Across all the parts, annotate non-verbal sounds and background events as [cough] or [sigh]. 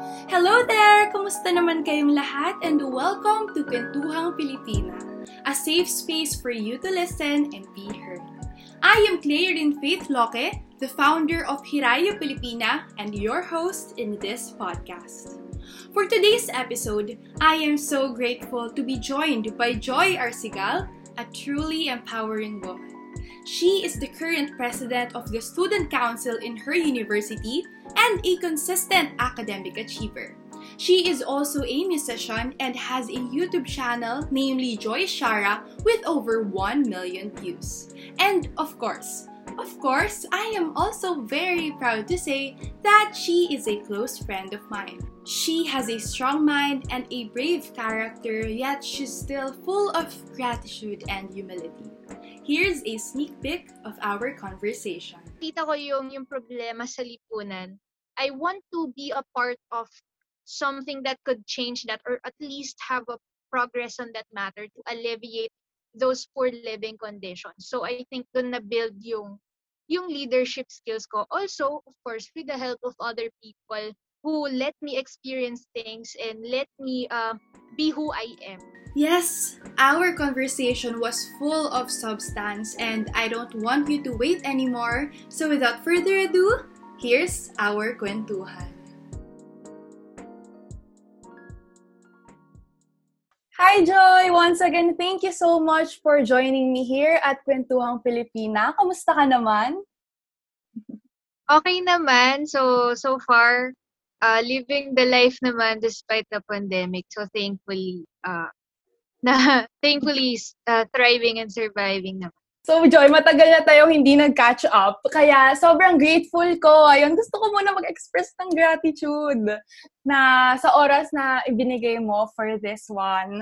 Hello there! Kumusta naman kayong lahat and welcome to Kwentuhang Pilipina, a safe space for you to listen and be heard. I am Claire Faith Loke, the founder of Hirayo Pilipina and your host in this podcast. For today's episode, I am so grateful to be joined by Joy Arsigal, a truly empowering woman. She is the current president of the Student Council in her university and a consistent academic achiever. She is also a musician and has a YouTube channel, namely Joy Shara, with over 1 million views. And of course, of course, I am also very proud to say that she is a close friend of mine. She has a strong mind and a brave character, yet she's still full of gratitude and humility. Here's a sneak peek of our conversation. Kita ko yung, yung problema sa lipunan. I want to be a part of something that could change that or at least have a progress on that matter to alleviate those poor living conditions. So I think doon na build yung yung leadership skills ko. Also, of course, with the help of other people who let me experience things and let me uh, be who I am. Yes, our conversation was full of substance and I don't want you to wait anymore. So without further ado, here's our kwentuhan. Hi Joy! Once again, thank you so much for joining me here at Kwentuhang Pilipina. Kamusta ka naman? Okay naman. So, so far, uh, living the life naman despite the pandemic. So, thankfully, uh, [laughs] na thankfully uh, thriving and surviving naman. So, Joy, matagal na tayong hindi nag-catch up. Kaya, sobrang grateful ko. Ayun, gusto ko muna mag-express ng gratitude na sa oras na ibinigay mo for this one.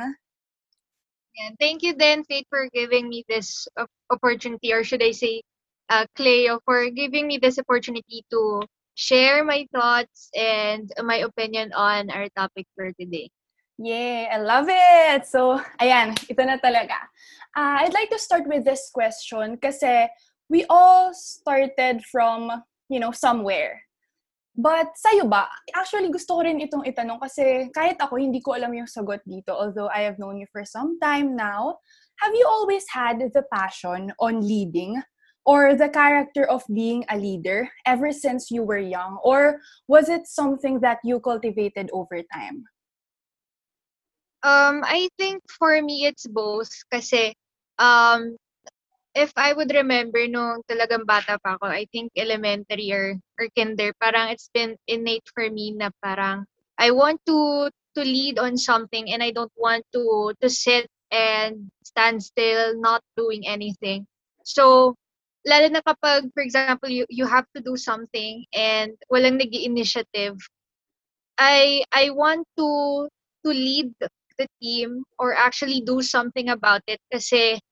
And thank you then, Faith, for giving me this opportunity, or should I say, uh, Cleo, for giving me this opportunity to share my thoughts and my opinion on our topic for today. Yeah, I love it! So, ayan, ito na talaga. Uh, I'd like to start with this question kasi we all started from, you know, somewhere. But sa'yo ba? Actually, gusto ko rin itong itanong kasi kahit ako, hindi ko alam yung sagot dito. Although I have known you for some time now, have you always had the passion on leading or the character of being a leader ever since you were young? Or was it something that you cultivated over time? Um, I think for me, it's both. Kasi um, if I would remember nung talagang bata pa ako, I think elementary or, or kinder, parang it's been innate for me na parang I want to to lead on something and I don't want to to sit and stand still not doing anything. So, lalo na kapag, for example, you, you have to do something and walang nag initiative I I want to to lead the team or actually do something about it kasi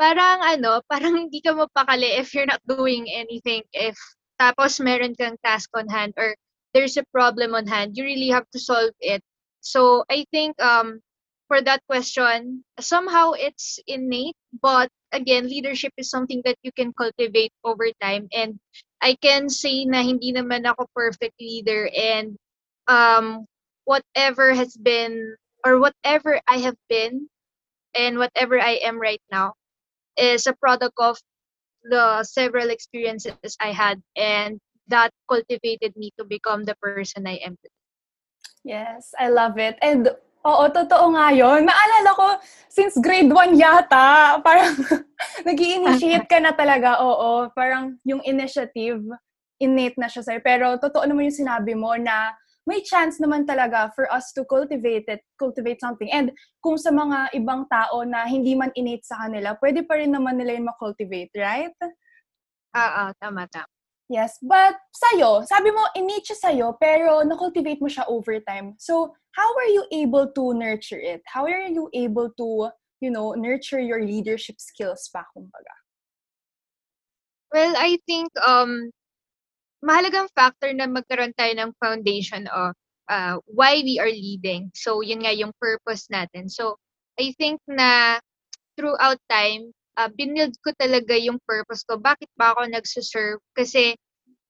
parang ano, [laughs] parang hindi ka mapakali if you're not doing anything. If tapos meron kang task on hand or there's a problem on hand, you really have to solve it. So I think um for that question, somehow it's innate, but again, leadership is something that you can cultivate over time. And I can say na hindi naman ako perfect leader and um whatever has been or whatever I have been and whatever I am right now is a product of the several experiences I had and that cultivated me to become the person I am today. Yes, I love it. And oo, totoo nga yun. Naalala ko, since grade 1 yata, parang [laughs] nag initiate ka na talaga, oo. Parang yung initiative, innate na siya sa'yo. Pero totoo naman yung sinabi mo na may chance naman talaga for us to cultivate it, cultivate something. And kung sa mga ibang tao na hindi man innate sa kanila, pwede pa rin naman nila yung ma-cultivate, right? Oo, tama, tama. Yes, but sa'yo, sabi mo, innate siya sa'yo, pero na-cultivate mo siya over time. So, how are you able to nurture it? How are you able to, you know, nurture your leadership skills pa, kumbaga? Well, I think um, mahalagang factor na magkaroon tayo ng foundation of uh, why we are leading. So, yun nga yung purpose natin. So, I think na throughout time, uh, binild ko talaga yung purpose ko. Bakit ba ako nagsuserve? Kasi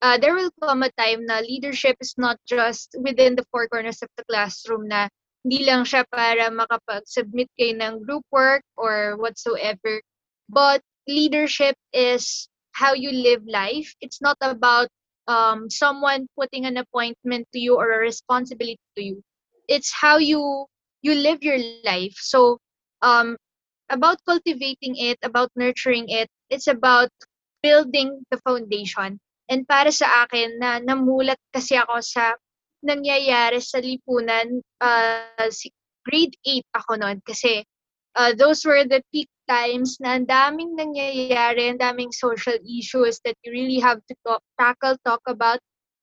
uh, there will come a time na leadership is not just within the four corners of the classroom na hindi lang siya para makapag-submit kayo ng group work or whatsoever. But leadership is how you live life. It's not about um, someone putting an appointment to you or a responsibility to you. It's how you you live your life. So um, about cultivating it, about nurturing it, it's about building the foundation. And para sa akin, na namulat kasi ako sa nangyayari sa lipunan, uh, grade 8 ako noon kasi uh, those were the peak times na ang daming nangyayari, ang daming social issues that you really have to talk, tackle, talk about.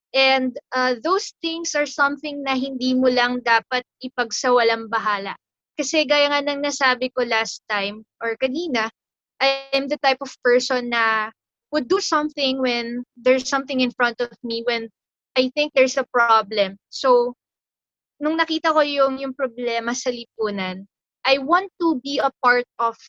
And uh, those things are something na hindi mo lang dapat ipagsawalang bahala. Kasi gaya nga ng nasabi ko last time or kanina, I'm the type of person na would do something when there's something in front of me when I think there's a problem. So, nung nakita ko yung, yung problema sa lipunan, I want to be a part of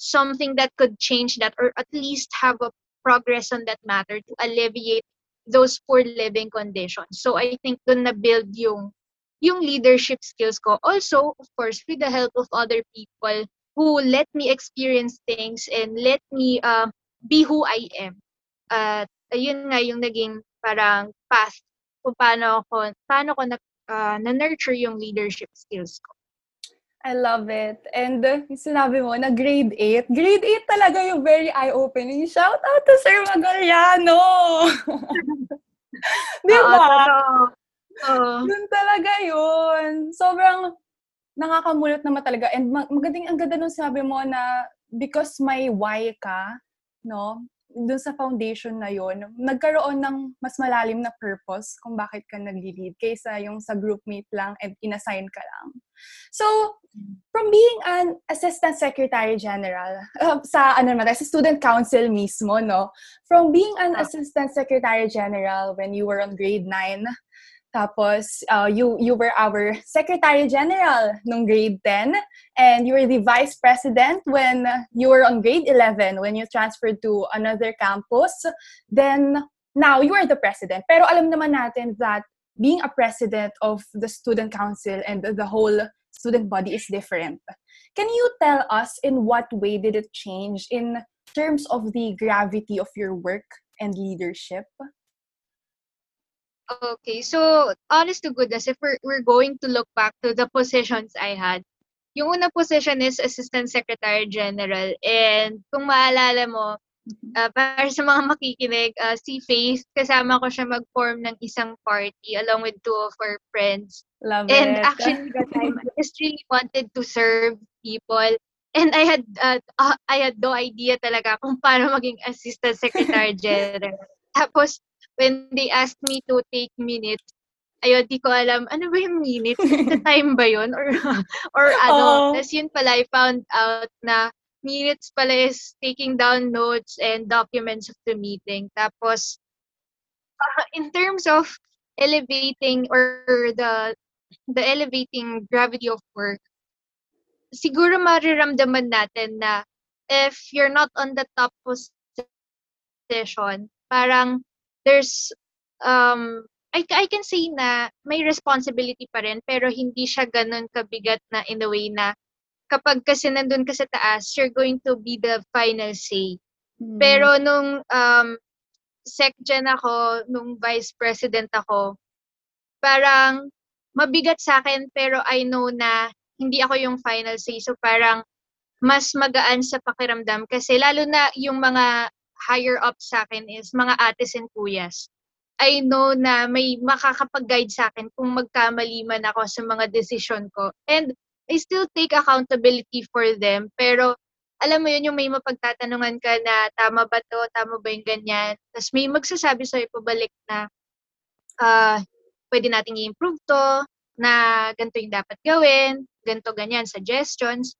something that could change that or at least have a progress on that matter to alleviate those poor living conditions. So I think doon na build yung yung leadership skills ko. Also, of course, with the help of other people who let me experience things and let me uh, be who I am. At uh, ayun nga yung naging parang path kung paano ako, paano ko na, uh, na-nurture yung leadership skills ko. I love it. And uh, sinabi mo na grade 8. Grade 8 talaga yung very eye-opening. Shout out to Sir Magaliano! [laughs] Di ba? Uh, Uh, Doon talaga yun. Sobrang nakakamulot naman talaga. And magandang ang ganda nung sabi mo na because may why ka, no? Doon sa foundation na yon nagkaroon ng mas malalim na purpose kung bakit ka nag-lead kaysa yung sa groupmate lang and inassign ka lang. So, from being an assistant secretary general uh, sa ano naman sa student council mismo no from being an ah. assistant secretary general when you were on grade 9 tapos, uh, you, you were our Secretary General nung grade 10, and you were the Vice President when you were on grade 11, when you transferred to another campus. Then, now you are the President. Pero alam naman natin that being a President of the Student Council and the whole student body is different. Can you tell us in what way did it change in terms of the gravity of your work and leadership? Okay, so honest to goodness, if we're, we're going to look back to the positions I had, yung una position is Assistant Secretary General. And kung maalala mo, uh, para sa mga makikinig, uh, si Faith, kasama ko siya mag-form ng isang party along with two of our friends. Love and it. actually, that time, [laughs] I just really wanted to serve people. And I had uh, uh, I had no idea talaga kung paano maging Assistant Secretary General. [laughs] Tapos, when they asked me to take minutes, ayun, di ko alam, ano ba yung minutes? The time ba yun? Or, [laughs] or ano? Oh. Tapos yun pala, I found out na minutes pala is taking down notes and documents of the meeting. Tapos, uh, [laughs] in terms of elevating or the the elevating gravity of work, siguro mariramdaman natin na if you're not on the top position, parang there's um I, I can say na may responsibility pa rin pero hindi siya ganun kabigat na in the way na kapag kasi nandun ka sa taas, you're going to be the final say. Mm. Pero nung um, SecGen ako, nung vice president ako, parang mabigat sa akin pero I know na hindi ako yung final say. So parang mas magaan sa pakiramdam kasi lalo na yung mga higher up sa akin is mga ates and kuyas. I know na may makakapag-guide sa akin kung magkamali man ako sa mga decision ko. And I still take accountability for them. Pero alam mo yun, yung may mapagtatanungan ka na tama ba to, tama ba yung ganyan. Tapos may magsasabi sa'yo pabalik na uh, pwede nating i-improve to, na ganito yung dapat gawin, ganito, ganyan, suggestions.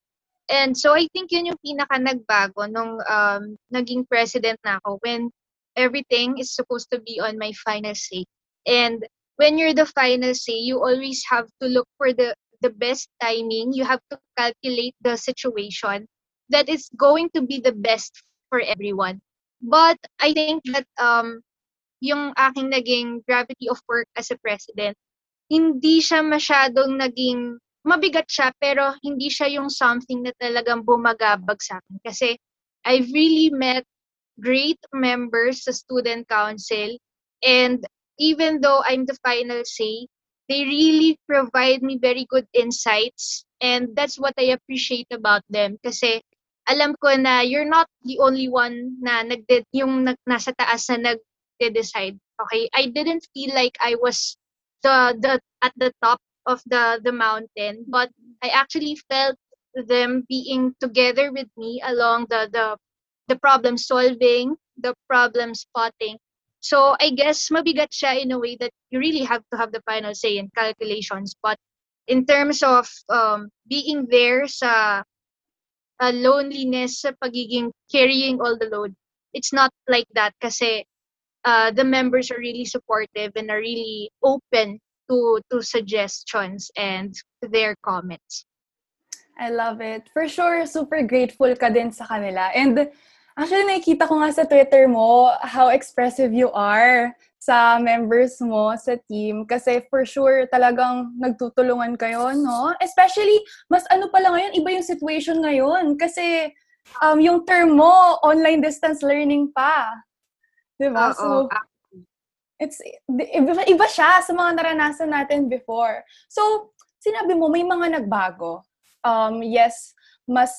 And so I think yun yung pinaka nagbago nung um, naging president na ako when everything is supposed to be on my final say. And when you're the final say, you always have to look for the the best timing. You have to calculate the situation that is going to be the best for everyone. But I think that um, yung aking naging gravity of work as a president, hindi siya masyadong naging mabigat siya pero hindi siya yung something na talagang bumagabag sa akin. Kasi I've really met great members sa student council and even though I'm the final say they really provide me very good insights and that's what I appreciate about them. Kasi alam ko na you're not the only one na nag yung nag, nasa taas na nagde-decide. Okay? I didn't feel like I was the the at the top of the the mountain but i actually felt them being together with me along the the the problem solving the problem spotting. So i guess mabigat siya in a way that you really have to have the final say in calculations but in terms of um, being there sa uh, loneliness sa pagiging carrying all the load it's not like that kasi uh, the members are really supportive and are really open to to suggestions and their comments. I love it. For sure, super grateful ka din sa kanila. And actually, nakikita ko nga sa Twitter mo how expressive you are sa members mo, sa team. Kasi for sure, talagang nagtutulungan kayo, no? Especially, mas ano pala ngayon, iba yung situation ngayon. Kasi um, yung term mo, online distance learning pa. Diba? Uh-oh. So, it's iba, iba siya sa mga naranasan natin before. So, sinabi mo may mga nagbago. Um, yes, mas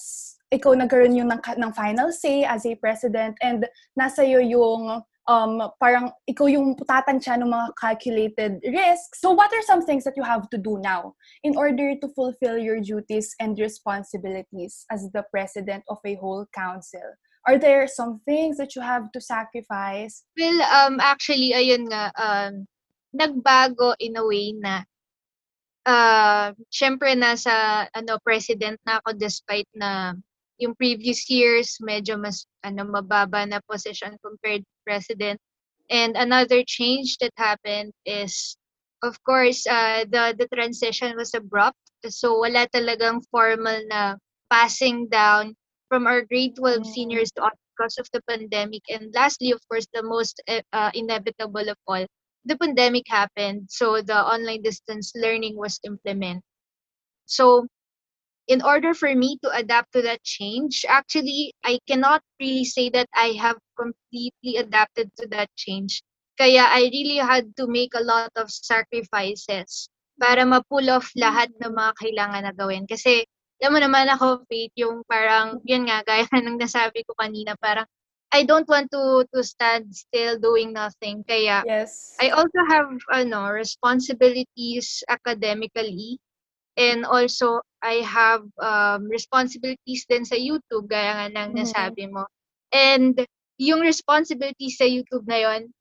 ikaw nagkaroon yung ng, ng final say as a president and nasa iyo yung um, parang ikaw yung tatansya ng mga calculated risks. So what are some things that you have to do now in order to fulfill your duties and responsibilities as the president of a whole council? Are there some things that you have to sacrifice? Well, um, actually, ayun nga, um, nagbago in a way na uh, syempre nasa ano president na ako despite na yung previous years medyo mas ano mababa na position compared to president and another change that happened is of course uh, the the transition was abrupt so wala talagang formal na passing down from our grade 12 mm. seniors to us because of the pandemic. And lastly, of course, the most eh, uh, inevitable of all, the pandemic happened. So the online distance learning was implemented. So in order for me to adapt to that change, actually, I cannot really say that I have completely adapted to that change. Kaya I really had to make a lot of sacrifices para ma-pull off lahat ng mga kailangan na gawin. Kasi alam mo naman ako, Faith, yung parang, yun nga, gaya ng nasabi ko kanina, parang, I don't want to to stand still doing nothing. Kaya, yes. I also have, ano, responsibilities academically. And also, I have um, responsibilities din sa YouTube, gaya nga ng mm-hmm. nasabi mo. And yung responsibilities sa YouTube na yon,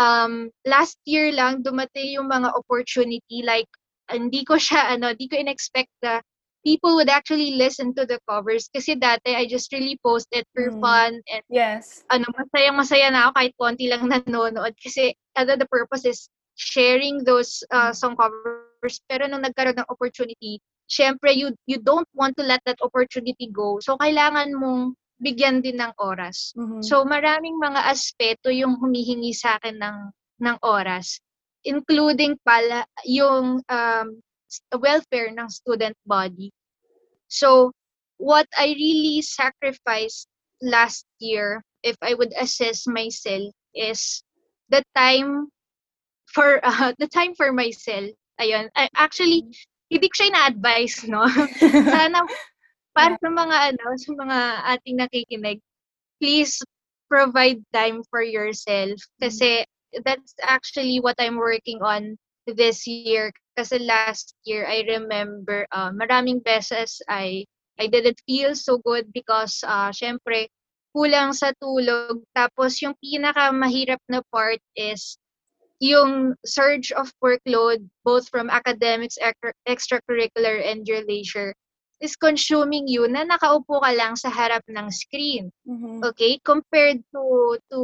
um, last year lang dumating yung mga opportunity like hindi ko siya ano, hindi ko in-expect na people would actually listen to the covers kasi dati I just really post it for mm. fun and yes. ano masayang masaya na ako kahit konti lang [laughs] nanonood kasi ano the purpose is sharing those uh, song covers pero nung nagkaroon ng opportunity syempre you you don't want to let that opportunity go so kailangan mong bigyan din ng oras mm-hmm. so maraming mga aspeto yung humihingi sa akin ng ng oras including pala yung um, welfare ng student body. So, what I really sacrificed last year, if I would assess myself, is the time for [laughs] uh, the time for myself. Ayun. I, actually, hindi ko siya na-advise, no? [laughs] Sana, para sa mga, ano, sa mga ating nakikinig, please provide time for yourself. Kasi that's actually what I'm working on this year kasi last year I remember uh, maraming beses I I didn't feel so good because uh, syempre kulang sa tulog. Tapos yung pinaka mahirap na part is yung surge of workload both from academics extracurricular and your leisure is consuming you na nakaupo ka lang sa harap ng screen. Mm-hmm. okay? Compared to to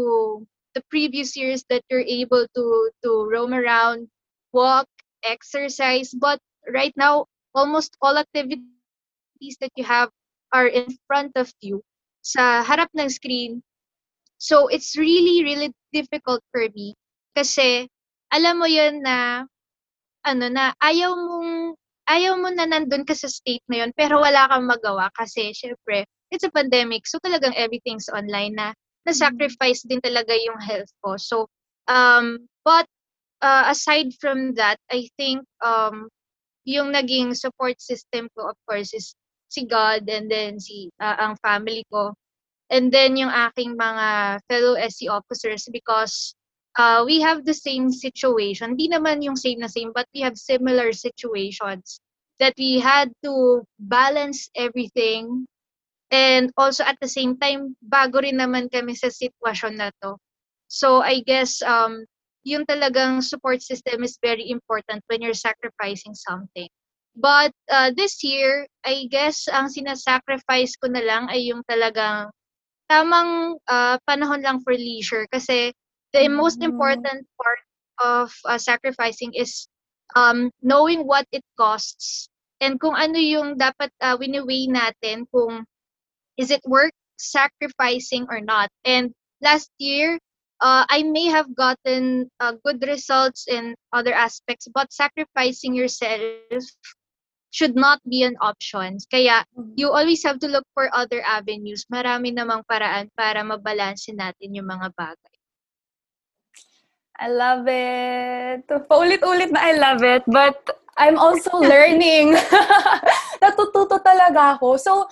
the previous years that you're able to to roam around walk, exercise. But right now, almost all activities that you have are in front of you sa harap ng screen. So it's really, really difficult for me Kasi alam mo 'yun na ano, na ayaw mong ayaw mo na nandun ka sa state na 'yun pero wala kang magawa kasi siyempre it's a pandemic so talagang everything's online na na-sacrifice din talaga yung health ko. So, um, but uh, aside from that, I think um, yung naging support system ko of course is si God and then si uh, ang family ko and then yung aking mga fellow SC officers because uh, we have the same situation. Di naman yung same na same, but we have similar situations that we had to balance everything and also at the same time, bago rin naman kami sa sitwasyon na to. So I guess um, yung talagang support system is very important when you're sacrificing something. But uh, this year, I guess ang sinasacrifice ko na lang ay yung talagang tamang uh, panahon lang for leisure kasi the most important part of uh, sacrificing is um, knowing what it costs and kung ano yung dapat uh, wini-weigh natin kung is it worth sacrificing or not. And last year, uh, I may have gotten uh, good results in other aspects, but sacrificing yourself should not be an option. Kaya mm-hmm. you always have to look for other avenues. Marami namang paraan para mabalansin natin yung mga bagay. I love it. Paulit-ulit na I love it. But I'm also learning. [laughs] Natututo talaga ako. So,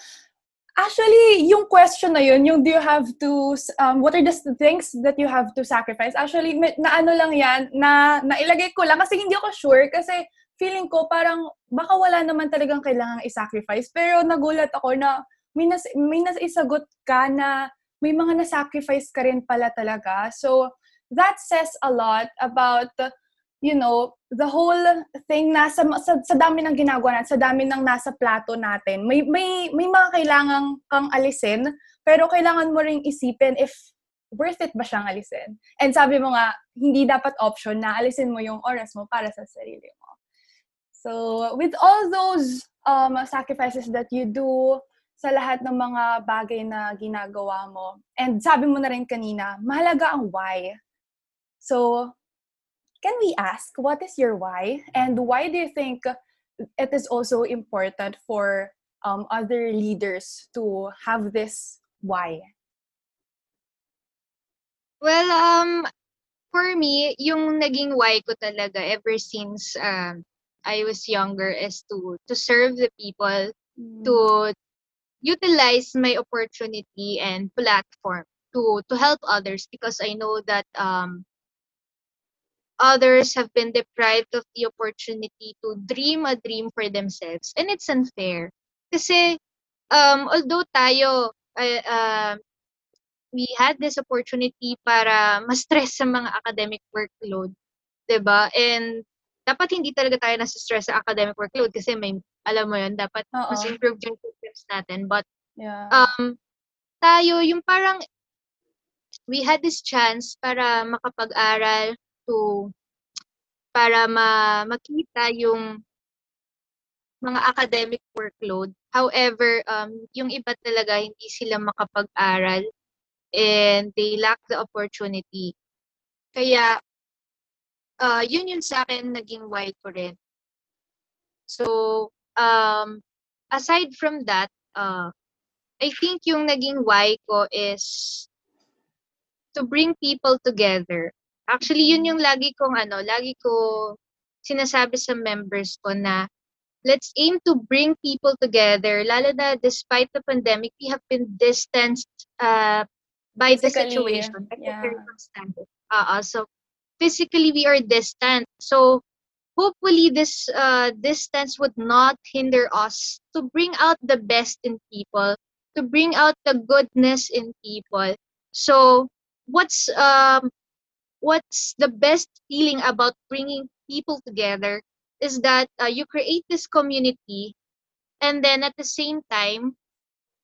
actually, yung question na yun, yung do you have to, um, what are the things that you have to sacrifice? Actually, na ano lang yan, na nailagay ko lang kasi hindi ako sure kasi feeling ko parang baka wala naman talagang kailangang i-sacrifice. Pero nagulat ako na may, nas, may naisagot ka na may mga na-sacrifice ka rin pala talaga. So, that says a lot about you know, the whole thing nasa sa, sa dami ng ginagawa natin, sa dami ng nasa plato natin. May may may mga kailangang kang alisin, pero kailangan mo ring isipin if worth it ba siyang alisin. And sabi mo nga, hindi dapat option na alisin mo yung oras mo para sa sarili mo. So, with all those um, sacrifices that you do sa lahat ng mga bagay na ginagawa mo, and sabi mo na rin kanina, mahalaga ang why. So, can we ask what is your why? And why do you think it is also important for um, other leaders to have this why? Well, um, for me, yung naging why ko talaga ever since um, I was younger is to to serve the people, mm. to utilize my opportunity and platform to to help others because I know that um, others have been deprived of the opportunity to dream a dream for themselves. And it's unfair. Kasi, um, although tayo, uh, uh, we had this opportunity para ma-stress sa mga academic workload. ba diba? And dapat hindi talaga tayo nasa-stress sa academic workload kasi may, alam mo yun, dapat Uh-oh. mas improve yung systems natin. But, yeah. um, tayo, yung parang, we had this chance para makapag-aral to para ma makita yung mga academic workload. However, um, yung iba talaga hindi sila makapag-aral and they lack the opportunity. Kaya, uh, yun yun sa akin naging why ko rin. So, um, aside from that, uh, I think yung naging why ko is to bring people together Actually, yun yung lagi kong ano, lagi ko sinasabi sa members ko na let's aim to bring people together. Lalo na despite the pandemic, we have been distanced uh, by physically, the situation, by yeah. the. Uh, so physically, we are distant. So hopefully, this uh, distance would not hinder us to bring out the best in people, to bring out the goodness in people. So what's um what's the best feeling about bringing people together is that uh, you create this community and then at the same time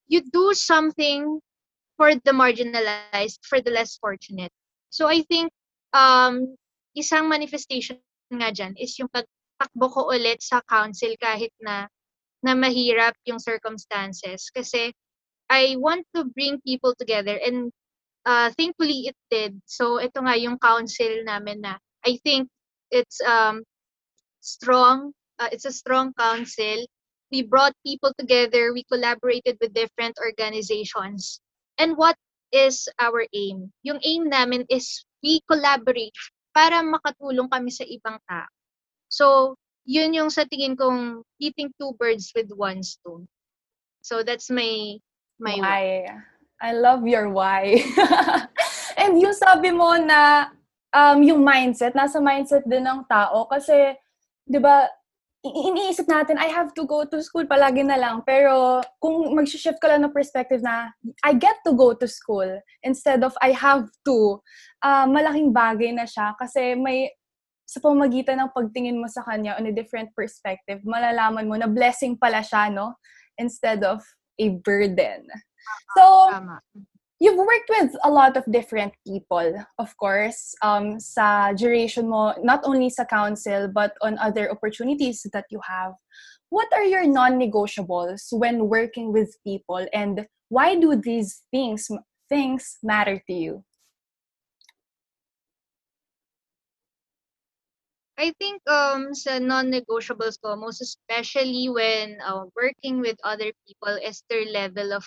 you do something for the marginalized for the less fortunate. So i think um isang manifestation nga dyan is yung pagtakbo ko ulit sa council kahit na na mahirap yung circumstances. Kasi I want to bring people together and uh, thankfully it did. So ito nga yung council namin na I think it's um strong. Uh, it's a strong council. We brought people together. We collaborated with different organizations. And what is our aim? Yung aim namin is we collaborate para makatulong kami sa ibang tao. So, yun yung sa tingin kong hitting two birds with one stone. So that's my my why. I love your why. [laughs] And yung sabi mo na um, yung mindset, nasa mindset din ng tao kasi 'di ba iniisip natin, I have to go to school palagi na lang. Pero kung mag-shift ka lang ng perspective na I get to go to school instead of I have to, uh, malaking bagay na siya kasi may sa pamagitan ng pagtingin mo sa kanya on a different perspective, malalaman mo na blessing pala siya, no? Instead of a burden. So, Tama you've worked with a lot of different people, of course, um, sa duration mo, not only sa council, but on other opportunities that you have. What are your non-negotiables when working with people, and why do these things things matter to you? I think um sa non-negotiables ko, most especially when uh, working with other people, is their level of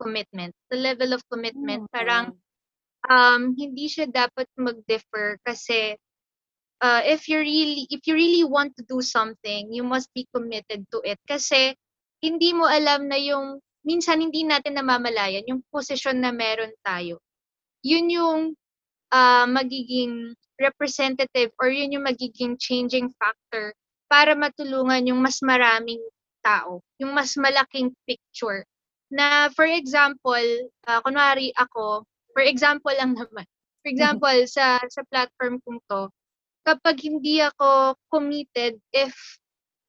commitment. The level of commitment, mm-hmm. parang um, hindi siya dapat mag-differ kasi uh, if you really if you really want to do something, you must be committed to it kasi hindi mo alam na yung minsan hindi natin namamalayan yung posisyon na meron tayo. Yun yung uh, magiging representative or yun yung magiging changing factor para matulungan yung mas maraming tao, yung mas malaking picture na for example, uh, kunwari ako, for example lang [laughs] naman. For example, [laughs] sa sa platform kong to, kapag hindi ako committed if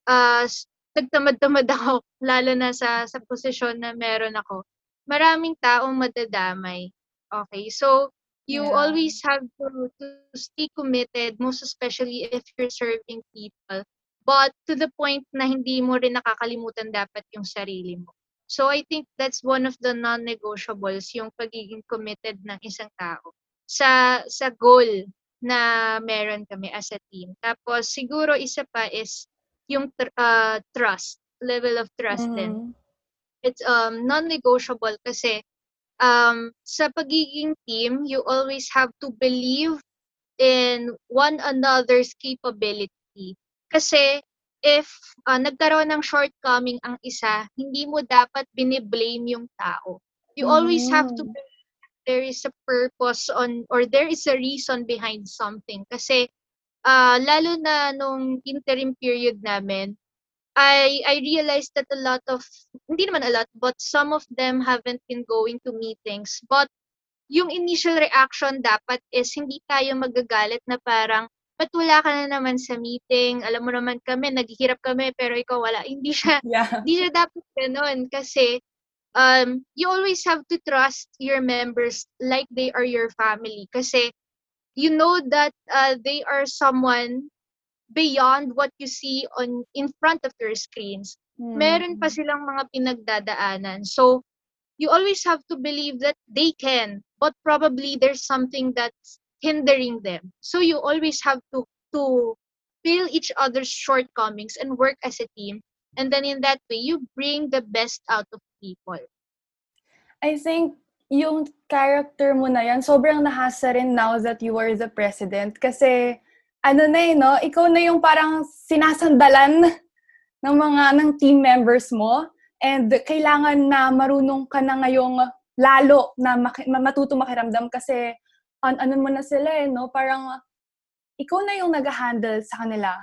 uh, nagtamad-tamad [laughs] ako, lalo na sa sa posisyon na meron ako, maraming taong madadamay. Okay, so you yeah. always have to, to stay committed, most especially if you're serving people. But to the point na hindi mo rin nakakalimutan dapat yung sarili mo. So I think that's one of the non-negotiables, yung pagiging committed ng isang tao sa sa goal na meron kami as a team. Tapos siguro isa pa is yung uh, trust, level of trust mm-hmm. din. It's um non-negotiable kasi um sa pagiging team, you always have to believe in one another's capability. Kasi if uh, nagkaroon ng shortcoming ang isa, hindi mo dapat biniblame yung tao. You always have to mm. there is a purpose on or there is a reason behind something. Kasi uh, lalo na nung interim period namin, I I realized that a lot of hindi naman a lot but some of them haven't been going to meetings but yung initial reaction dapat is hindi tayo magagalit na parang ba't wala ka na naman sa meeting? Alam mo naman kami, naghihirap kami, pero ikaw wala. [laughs] Hindi siya, yeah. hindi siya dapat ganun. Kasi, um, you always have to trust your members like they are your family. Kasi, you know that uh, they are someone beyond what you see on in front of your screens. Mm. Meron pa silang mga pinagdadaanan. So, you always have to believe that they can, but probably there's something that's hindering them. So you always have to to fill each other's shortcomings and work as a team. And then in that way, you bring the best out of people. I think yung character mo na yan, sobrang nahasa rin now that you are the president. Kasi, ano na eh, no? Ikaw na yung parang sinasandalan [laughs] ng mga, ng team members mo. And kailangan na marunong ka na ngayong lalo na mak- matuto makiramdam kasi on ano mo na sila eh, no? Parang ikaw na yung nag-handle sa kanila.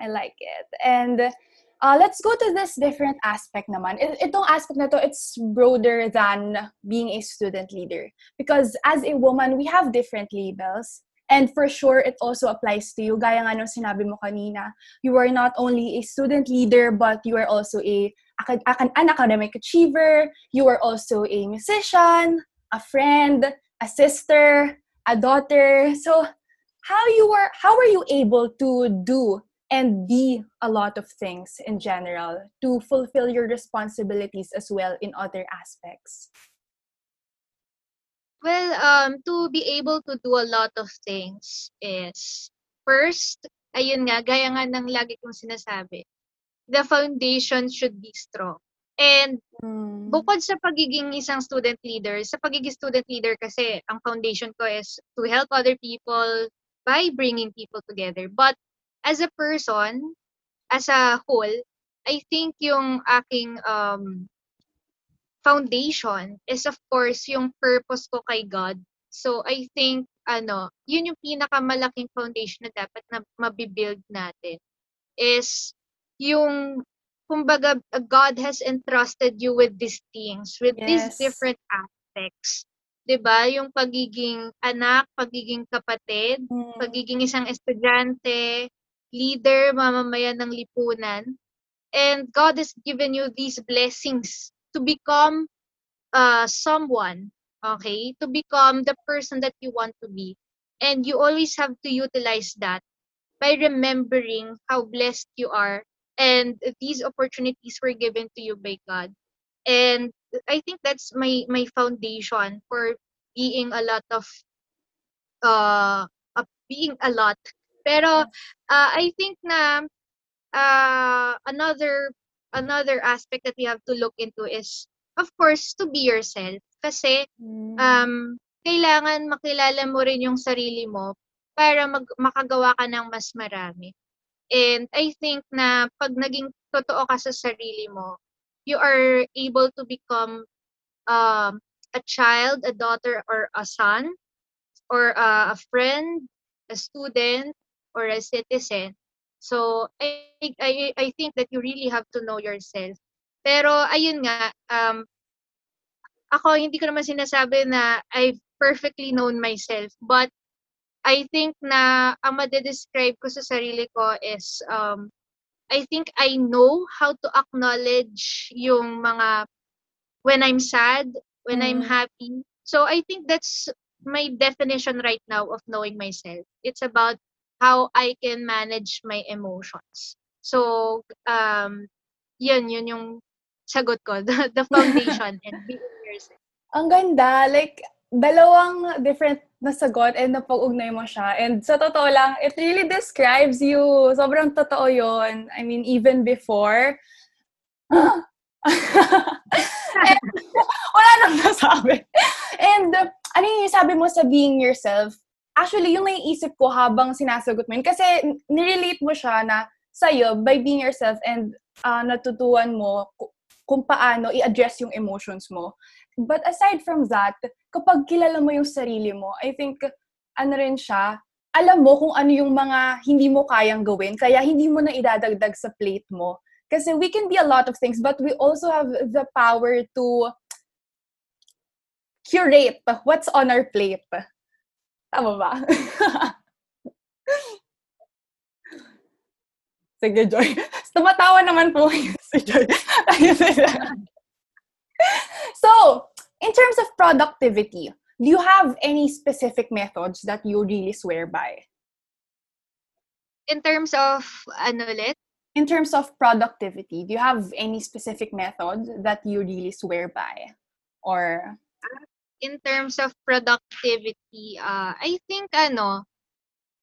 I like it. And uh, let's go to this different aspect naman. itong aspect na to, it's broader than being a student leader. Because as a woman, we have different labels. And for sure, it also applies to you. Gaya nga nung sinabi mo kanina, you are not only a student leader, but you are also a an academic achiever. You are also a musician, a friend, a sister, a daughter. So how you were how were you able to do and be a lot of things in general to fulfill your responsibilities as well in other aspects? Well, um, to be able to do a lot of things is, first, ayun nga, gaya nga ng lagi kong sinasabi, the foundation should be strong. And Mm. bukod sa pagiging isang student leader, sa pagiging student leader kasi ang foundation ko is to help other people by bringing people together. But as a person, as a whole, I think yung aking um, foundation is of course yung purpose ko kay God. So I think ano, yun yung pinakamalaking foundation na dapat na mabibuild natin is yung kumbaga God has entrusted you with these things, with these Yes. different aspects. 'Di ba? Yung pagiging anak, pagiging kapatid, Mm. pagiging isang estudyante, leader, mamamayan ng lipunan. And God has given you these blessings to become uh, someone, okay? To become the person that you want to be. And you always have to utilize that by remembering how blessed you are and these opportunities were given to you by God. And I think that's my my foundation for being a lot of uh, uh being a lot. Pero uh, I think na uh, another another aspect that we have to look into is of course to be yourself kasi Mm. um kailangan makilala mo rin yung sarili mo para mag, makagawa ka ng mas marami. And I think na pag naging totoo ka sa sarili mo, you are able to become um, a child, a daughter, or a son, or uh, a friend, a student, or a citizen. So I, I I think that you really have to know yourself. Pero ayun nga, um, ako hindi ko naman sinasabi na I've perfectly known myself, but I think na ang madedescribe ko sa sarili ko is um, I think I know how to acknowledge yung mga when I'm sad, when I'm Mm. happy. So I think that's my definition right now of knowing myself. It's about how I can manage my emotions. So um yun yun yung sagot ko, [laughs] the, the foundation and being yourself. Ang ganda. Like, dalawang different na sagot and napag-ugnay mo siya. And sa totoo lang, it really describes you. Sobrang totoo yon. I mean, even before. and, [laughs] wala nang nasabi. And, uh, ano yung sabi mo sa being yourself? Actually, yung naiisip ko habang sinasagot mo yun. Kasi, nirelate mo siya na sa'yo by being yourself and uh, natutuwan mo ku- kung paano i-address yung emotions mo. But aside from that, kapag kilala mo yung sarili mo, I think, ano rin siya, alam mo kung ano yung mga hindi mo kayang gawin, kaya hindi mo na idadagdag sa plate mo. Kasi we can be a lot of things, but we also have the power to curate what's on our plate. Tama ba? [laughs] Sige, Joy. [laughs] Tumatawa naman po [laughs] si Joy. So, in terms of productivity, do you have any specific methods that you really swear by? In terms of ano ulit? In terms of productivity, do you have any specific method that you really swear by? Or, in terms of productivity, uh, I think ano,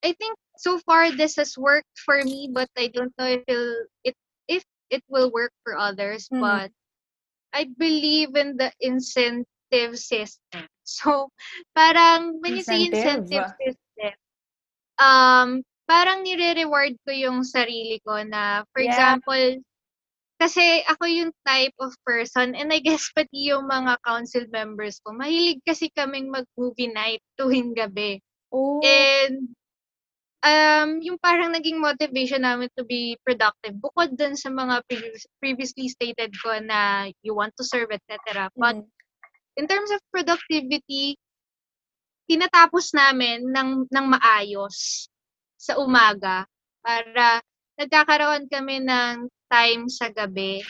I think so far this has worked for me, but I don't know if it'll, it if it will work for others. Mhm. But I believe in the incentive system. [laughs] So parang when you say Incentive? incentive system, um, parang nire-reward ko yung sarili ko na, for Yeah. example, kasi ako yung type of person, and I guess [laughs] pati yung mga council members ko, mahilig kasi kaming mag-movie night tuwing gabi. oh, And um, yung parang naging motivation namin to be productive, bukod dun sa mga previous, previously stated ko na you want to serve, etc. But mm, in terms of productivity, tinatapos namin ng, ng maayos sa umaga para nagkakaroon kami ng time sa gabi.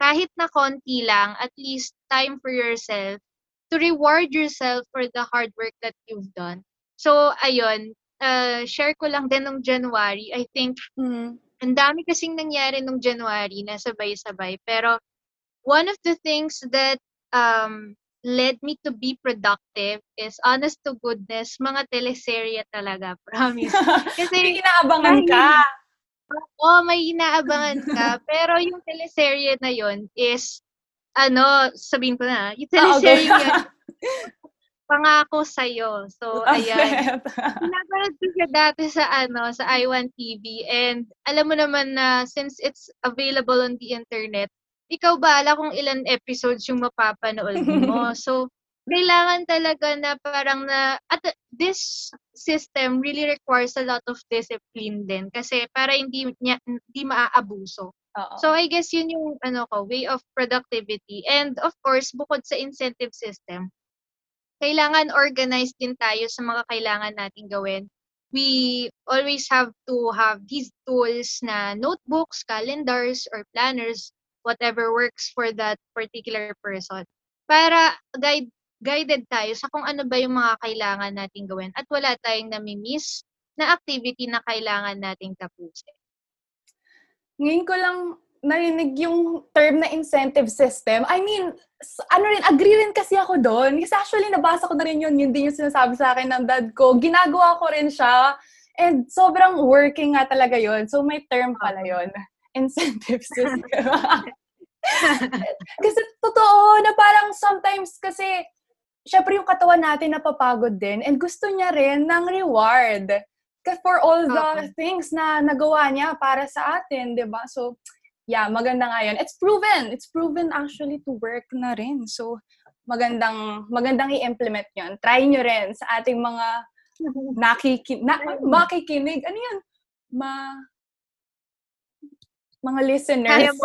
Kahit na konti lang, at least time for yourself to reward yourself for the hard work that you've done. So, ayun, uh, share ko lang din nung January. I think mm, ang dami kasing nangyari nung January na sabay-sabay. Pero one of the things that um, led me to be productive is honest to goodness, mga teleserye talaga, [laughs] promise. Kasi may inaabangan ka. Oo, may inaabangan ka. [laughs] pero yung teleserye na yon is, ano, sabihin ko na, yung teleserye [laughs] yun, pangako sa'yo. So, [laughs] ayan. Pinapanood ko siya dati sa, ano, sa i1 TV. And alam mo naman na since it's available on the internet, ikaw bahala kung ilan episodes yung mapapanood mo. [laughs] so, kailangan talaga na parang na, at this system really requires a lot of discipline din kasi para hindi niya, hindi maaabuso. Uh-oh. So I guess yun yung ano ko, way of productivity. And of course, bukod sa incentive system, kailangan organized din tayo sa mga kailangan nating gawin. We always have to have these tools na notebooks, calendars, or planners whatever works for that particular person. Para guide guided tayo sa kung ano ba yung mga kailangan nating gawin at wala tayong nami-miss na activity na kailangan nating tapusin. Ngayon ko lang narinig yung term na incentive system. I mean, ano rin, agree rin kasi ako doon. Kasi actually, nabasa ko na rin yun. Yun din yung sinasabi sa akin ng dad ko. Ginagawa ko rin siya. And sobrang working nga talaga yon So, may term pala yon [laughs] incentive [laughs] system. [laughs] kasi totoo na parang sometimes kasi syempre yung katawan natin napapagod din and gusto niya rin ng reward for all the okay. things na nagawa niya para sa atin, 'di ba? So, yeah, maganda nga 'yun. It's proven. It's proven actually to work na rin. So, magandang magandang i-implement 'yon. Try niyo rin sa ating mga [laughs] nakikin na, makikinig. Ano 'yun? Ma mga listeners.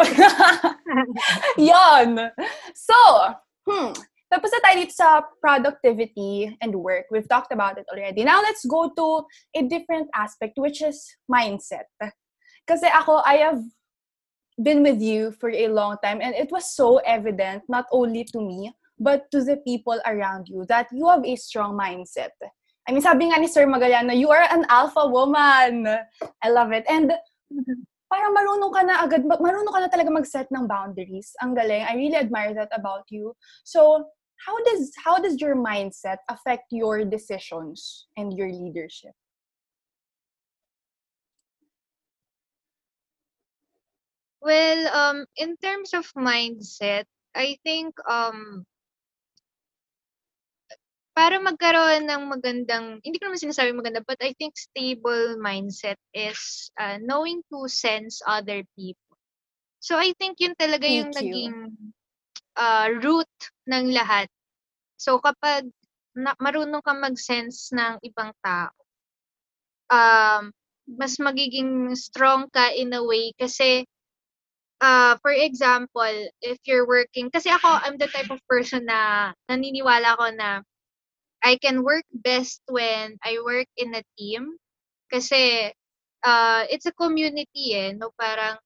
Yon. [laughs] So, hmm, tapos na tayo dito sa productivity and work. We've talked about it already. Now, let's go to a different aspect, which is mindset. Kasi ako, I have been with you for a long time and it was so evident, not only to me, but to the people around you, that you have a strong mindset. I mean, sabi nga ni Sir Magallano, you are an alpha woman. I love it. And parang marunong ka na agad, marunong ka na talaga mag-set ng boundaries. Ang galing. I really admire that about you. So, how does how does your mindset affect your decisions and your leadership? Well, um, in terms of mindset, I think um, para magkaroon ng magandang, hindi ko naman sinasabi maganda, but I think stable mindset is uh, knowing to sense other people. So I think yun talaga Thank yung you. naging uh, root ng lahat. So kapag na, marunong ka mag-sense ng ibang tao, um, mas magiging strong ka in a way kasi uh, for example, if you're working, kasi ako, I'm the type of person na naniniwala ko na I can work best when I work in a team kasi uh, it's a community eh, no? Parang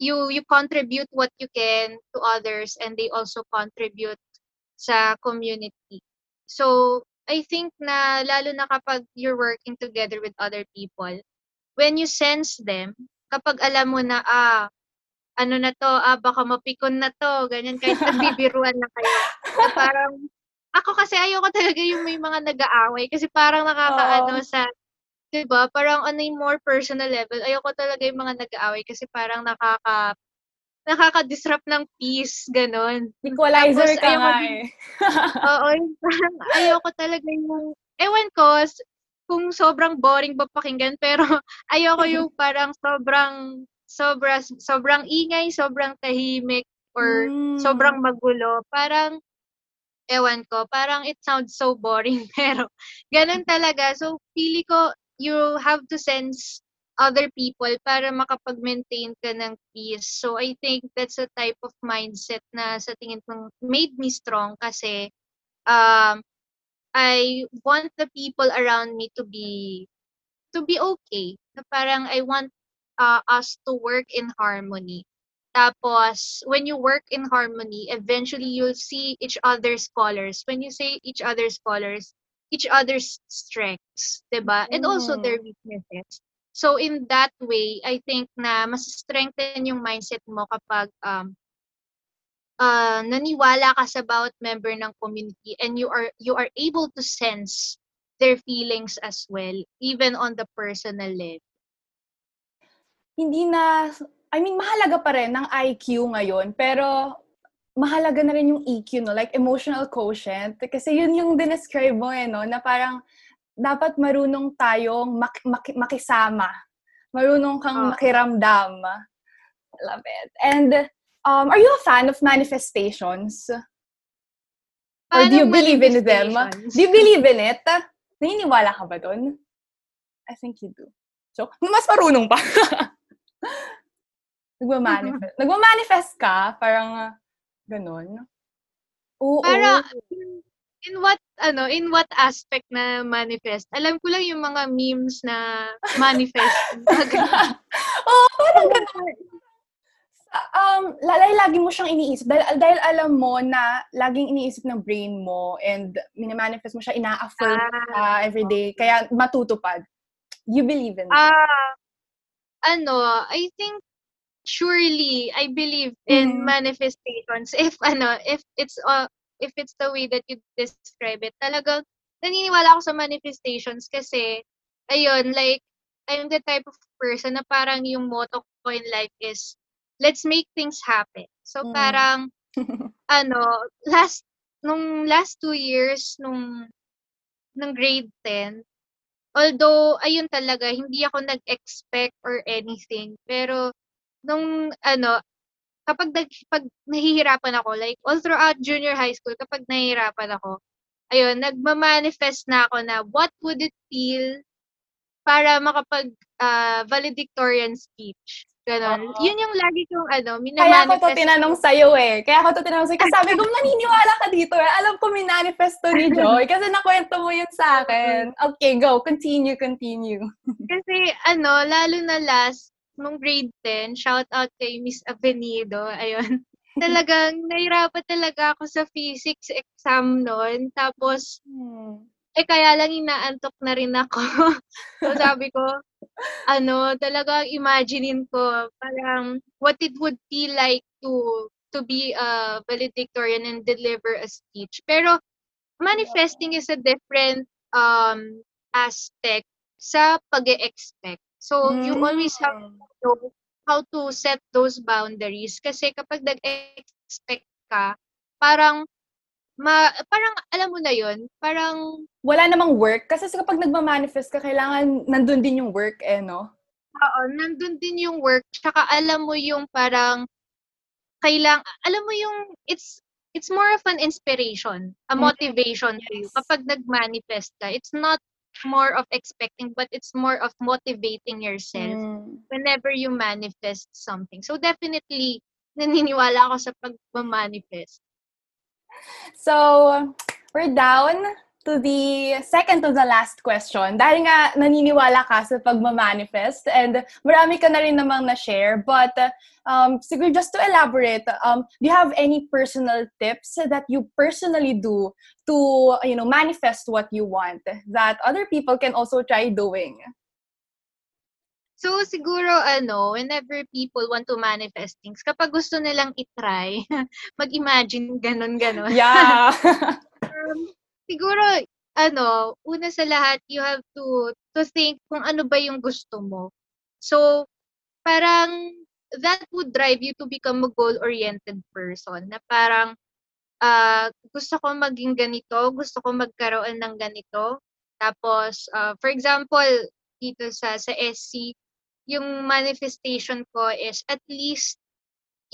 you you contribute what you can to others and they also contribute sa community. So, I think na lalo na kapag you're working together with other people, when you sense them, kapag alam mo na, ah, ano na to, ah, baka mapikon na to, ganyan, kahit nagbibiruan na kayo. na parang, ako kasi ayoko talaga yung may mga nag-aaway kasi parang nakakaano Oo. sa 'di ba, parang on a more personal level, ayoko talaga yung mga nag-aaway kasi parang nakaka nakaka-disrupt ng peace, gano'n. Equalizer Tapos ka nga din eh. [laughs] oo, parang ayoko talaga yung ewan ko kung sobrang boring ba pakinggan pero [laughs] ayoko yung parang sobrang sobra sobrang ingay, sobrang tahimik or Hmm. sobrang magulo. Parang ewan ko, parang it sounds so boring, [laughs] pero ganun talaga. So, pili ko, you have to sense other people para makapag-maintain ka ng peace. So, I think that's a type of mindset na sa tingin ko made me strong kasi um, I want the people around me to be to be okay. Na parang I want uh, us to work in harmony. Tapos, when you work in harmony, eventually you'll see each other's colors. When you say each other's colors, each other's strengths, diba? And also their mm. weaknesses. So, in that way, I think na mas strengthen yung mindset mo kapag um, uh, naniwala ka sa bawat member ng community and you are you are able to sense their feelings as well even on the personal level. Hindi na I mean mahalaga pa rin ng IQ ngayon pero mahalaga na rin yung EQ no like emotional quotient kasi yun yung dinescribe mo eh no na parang dapat marunong tayong mak- mak- makisama. Marunong kang oh. makiramdam. Love it. And um, are you a fan of manifestations? Or do you believe in them? Do you believe in it? Naniniwala ka ba doon? I think you do. So, mas marunong pa. [laughs] Nagmamanifest. Nagmamanifest ka? Parang, ganun? Oo. Para, in what, ano, in what aspect na manifest? Alam ko lang yung mga memes na manifest. [laughs] Oo, oh, parang ganun um, lalay lagi mo siyang iniisip dahil, dahil alam mo na laging iniisip ng brain mo and minimanifest mo siya, ina-affirm ah, uh, every day, kaya matutupad. You believe in that? Ah, ano, I think surely I believe in mm-hmm. manifestations [laughs] if ano, if it's uh, if it's the way that you describe it. Talagang naniniwala ako sa manifestations kasi ayun, like I'm the type of person na parang yung motto ko in life is let's make things happen. So mm. parang [laughs] ano, last nung last two years nung nung grade 10, although ayun talaga hindi ako nag-expect or anything, pero nung ano kapag nag, pag nahihirapan ako, like all throughout junior high school, kapag nahihirapan ako, ayun, nagma-manifest na ako na what would it feel para makapag uh, valedictorian speech. Ganon. Oo. Yun yung lagi kong ano, minamanifest. Kaya ako to tinanong sa'yo eh. Kaya ako to tinanong sa'yo. Kasi sabi ko, naniniwala ka dito eh. Alam ko minanifest to ni [laughs] Joy. Kasi nakwento mo yun sa akin. Okay, go. Continue, continue. kasi ano, lalo na last, nung grade 10, shout out kay Miss Avenido. Ayun. [laughs] Talagang nahirapan talaga ako sa physics exam noon. Tapos, hmm. eh kaya lang inaantok na rin ako. [laughs] so sabi ko, ano, talagang imaginein ko parang what it would feel like to to be a valedictorian and deliver a speech. Pero manifesting is a different um aspect sa pag-expect. So mm. you always have to know how to set those boundaries kasi kapag nag-expect ka, parang ma parang alam mo na yon parang wala namang work kasi kapag nagma-manifest ka kailangan nandun din yung work eh no Oo, nandun din yung work tsaka alam mo yung parang kailang alam mo yung it's it's more of an inspiration, a mm-hmm. motivation yes. to you kapag nag-manifest ka. It's not more of expecting but it's more of motivating yourself mm. whenever you manifest something. So definitely naniniwala ako sa pag-manifest. So, we're down to the second to the last question. Dahil nga naniniwala ka sa pagmamanifest and marami ka na rin namang na-share. But um, siguro just to elaborate, um, do you have any personal tips that you personally do to, you know, manifest what you want that other people can also try doing? So, siguro, ano, whenever people want to manifest things, kapag gusto nilang itry, [laughs] mag-imagine ganon-ganon. Yeah! [laughs] um, siguro, ano, una sa lahat, you have to to think kung ano ba yung gusto mo. So, parang that would drive you to become a goal-oriented person na parang uh, gusto ko maging ganito, gusto ko magkaroon ng ganito. Tapos, uh, for example, dito sa sa SC, yung manifestation ko is at least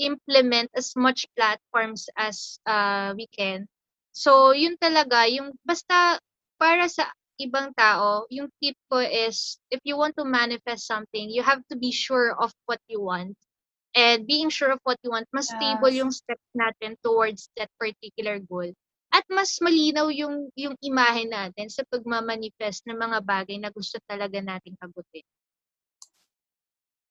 implement as much platforms as uh, we can. So, yun talaga, yung basta para sa ibang tao, yung tip ko is if you want to manifest something, you have to be sure of what you want. And being sure of what you want, mas yes. stable yung steps natin towards that particular goal. At mas malinaw yung yung imahe natin sa pagmamanifest ng mga bagay na gusto talaga nating abutin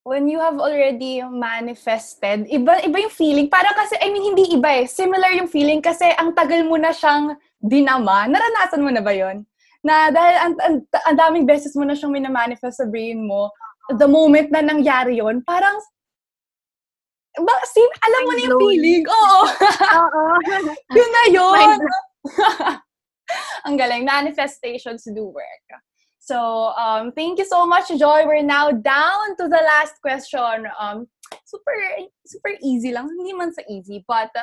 when you have already manifested, iba iba yung feeling. Para kasi I mean hindi iba eh. Similar yung feeling kasi ang tagal mo na siyang dinama. Naranasan mo na ba 'yon? Na dahil ang, ang, ang daming beses mo na siyang minamanifest sa brain mo, the moment na nangyari 'yon, parang Ba, same, alam mo na yung feeling. Oo. Oo. [laughs] yun na yun. [laughs] Ang galing. Manifestations do work. So, um, thank you so much, Joy. We're now down to the last question. Um, super, super easy lang. Hindi man sa easy, but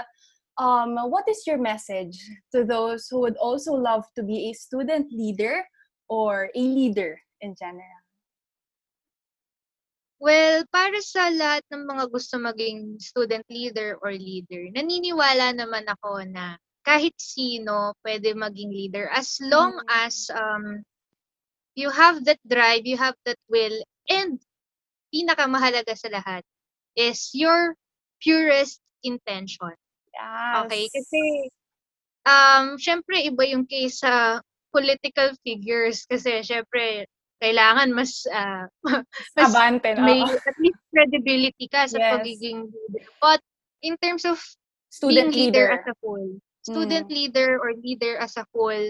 um, what is your message to those who would also love to be a student leader or a leader in general? Well, para sa lahat ng mga gusto maging student leader or leader, naniniwala naman ako na kahit sino pwede maging leader as long mm. as um, you have that drive, you have that will, and pinakamahalaga sa lahat is your purest intention. Yes. Okay? Kasi, um, syempre, iba yung case sa political figures kasi syempre kailangan mas, uh, [laughs] mas Abante, no? may at least credibility ka sa yes. pagiging leader. But in terms of student being leader. leader as a whole, student mm. leader or leader as a whole,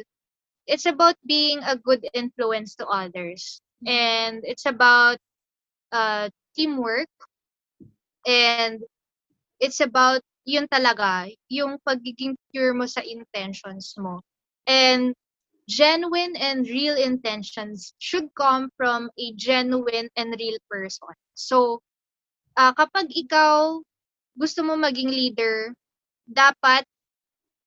it's about being a good influence to others. Mm. And it's about uh, teamwork. And it's about yun talaga, yung pagiging pure mo sa intentions mo. And genuine and real intentions should come from a genuine and real person. So, uh, kapag ikaw gusto mo maging leader, dapat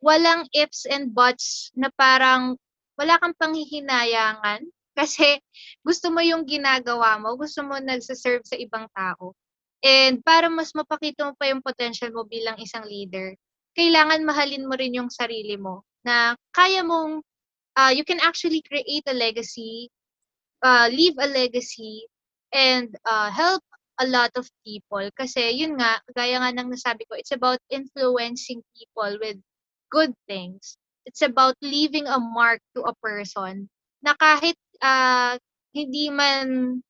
walang ifs and buts na parang wala kang panghihinayangan [laughs] kasi gusto mo yung ginagawa mo, gusto mo nagsaserve sa ibang tao. And para mas mapakita mo pa yung potential mo bilang isang leader, kailangan mahalin mo rin yung sarili mo na kaya mong uh, you can actually create a legacy, uh, leave a legacy, and uh, help a lot of people. Kasi yun nga, gaya nga ng nasabi ko, it's about influencing people with good things. It's about leaving a mark to a person na kahit uh, hindi man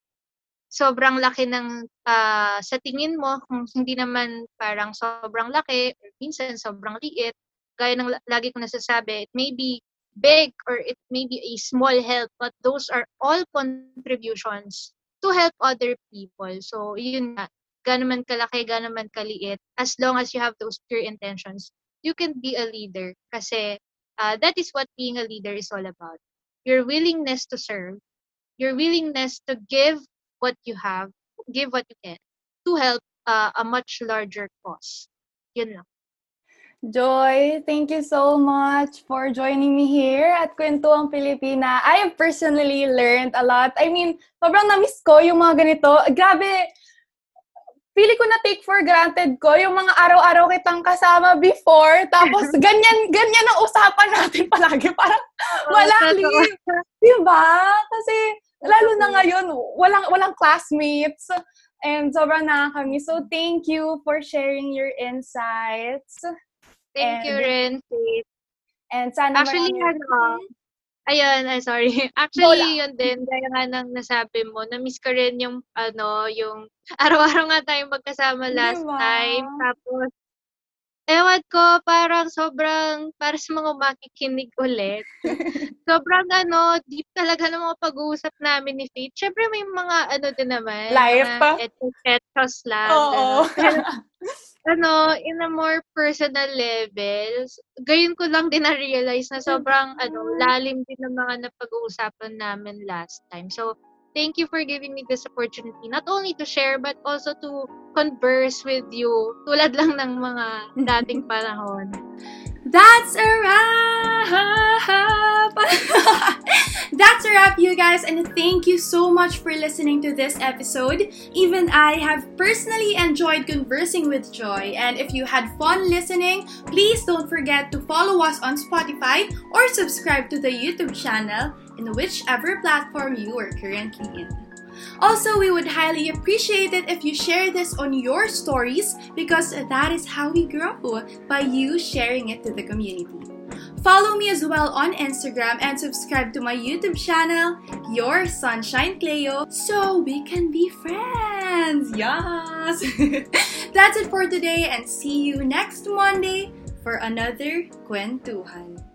sobrang laki ng uh, sa tingin mo, kung hindi naman parang sobrang laki, or minsan sobrang liit, gaya ng lagi ko nasasabi, it may be big or it may be a small help, but those are all contributions to help other people. So, yun nga, gano'n man kalaki, gano'n man kaliit, as long as you have those pure intentions, you can be a leader. Kasi uh, that is what being a leader is all about. Your willingness to serve, your willingness to give what you have, give what you can, to help uh, a much larger cause. Yun lang. Joy, thank you so much for joining me here at Kwentuang Pilipina. I have personally learned a lot. I mean, sobrang na-miss ko yung mga ganito. Grabe, pili ko na take for granted ko yung mga araw-araw kitang kasama before. Tapos, [laughs] ganyan, ganyan ang usapan natin [laughs] palagi. Parang, wala leave. Diba? Kasi, lalo na ngayon, walang, walang classmates. And sobrang nakakamiss. So, thank you for sharing your insights. Thank and, you rin. And sana Actually, marami... ano, ayun, ay, sorry. [laughs] Actually, yun din, gaya nga nang nasabi mo, na-miss ko rin yung, ano, yung [laughs] araw-araw nga tayong magkasama last diba? time. Tapos, ewan ko, parang sobrang, para sa mga makikinig ulit. [laughs] sobrang, ano, deep talaga ng mga pag-uusap namin ni Faith. Siyempre, may mga, ano din naman. Life pa? Etiquette lang. Oo. [laughs] ano, in a more personal levels, gayon ko lang din na-realize na sobrang, ano, lalim din ng mga napag-uusapan namin last time. So, thank you for giving me this opportunity, not only to share, but also to converse with you, tulad lang ng mga dating [laughs] panahon. That's a wrap! [laughs] That's a wrap, you guys, and thank you so much for listening to this episode. Even I have personally enjoyed conversing with Joy, and if you had fun listening, please don't forget to follow us on Spotify or subscribe to the YouTube channel in whichever platform you are currently in. Also, we would highly appreciate it if you share this on your stories because that is how we grow by you sharing it to the community. Follow me as well on Instagram and subscribe to my YouTube channel, Your Sunshine Cleo, so we can be friends. Yes! [laughs] That's it for today and see you next Monday for another Kwentuhan.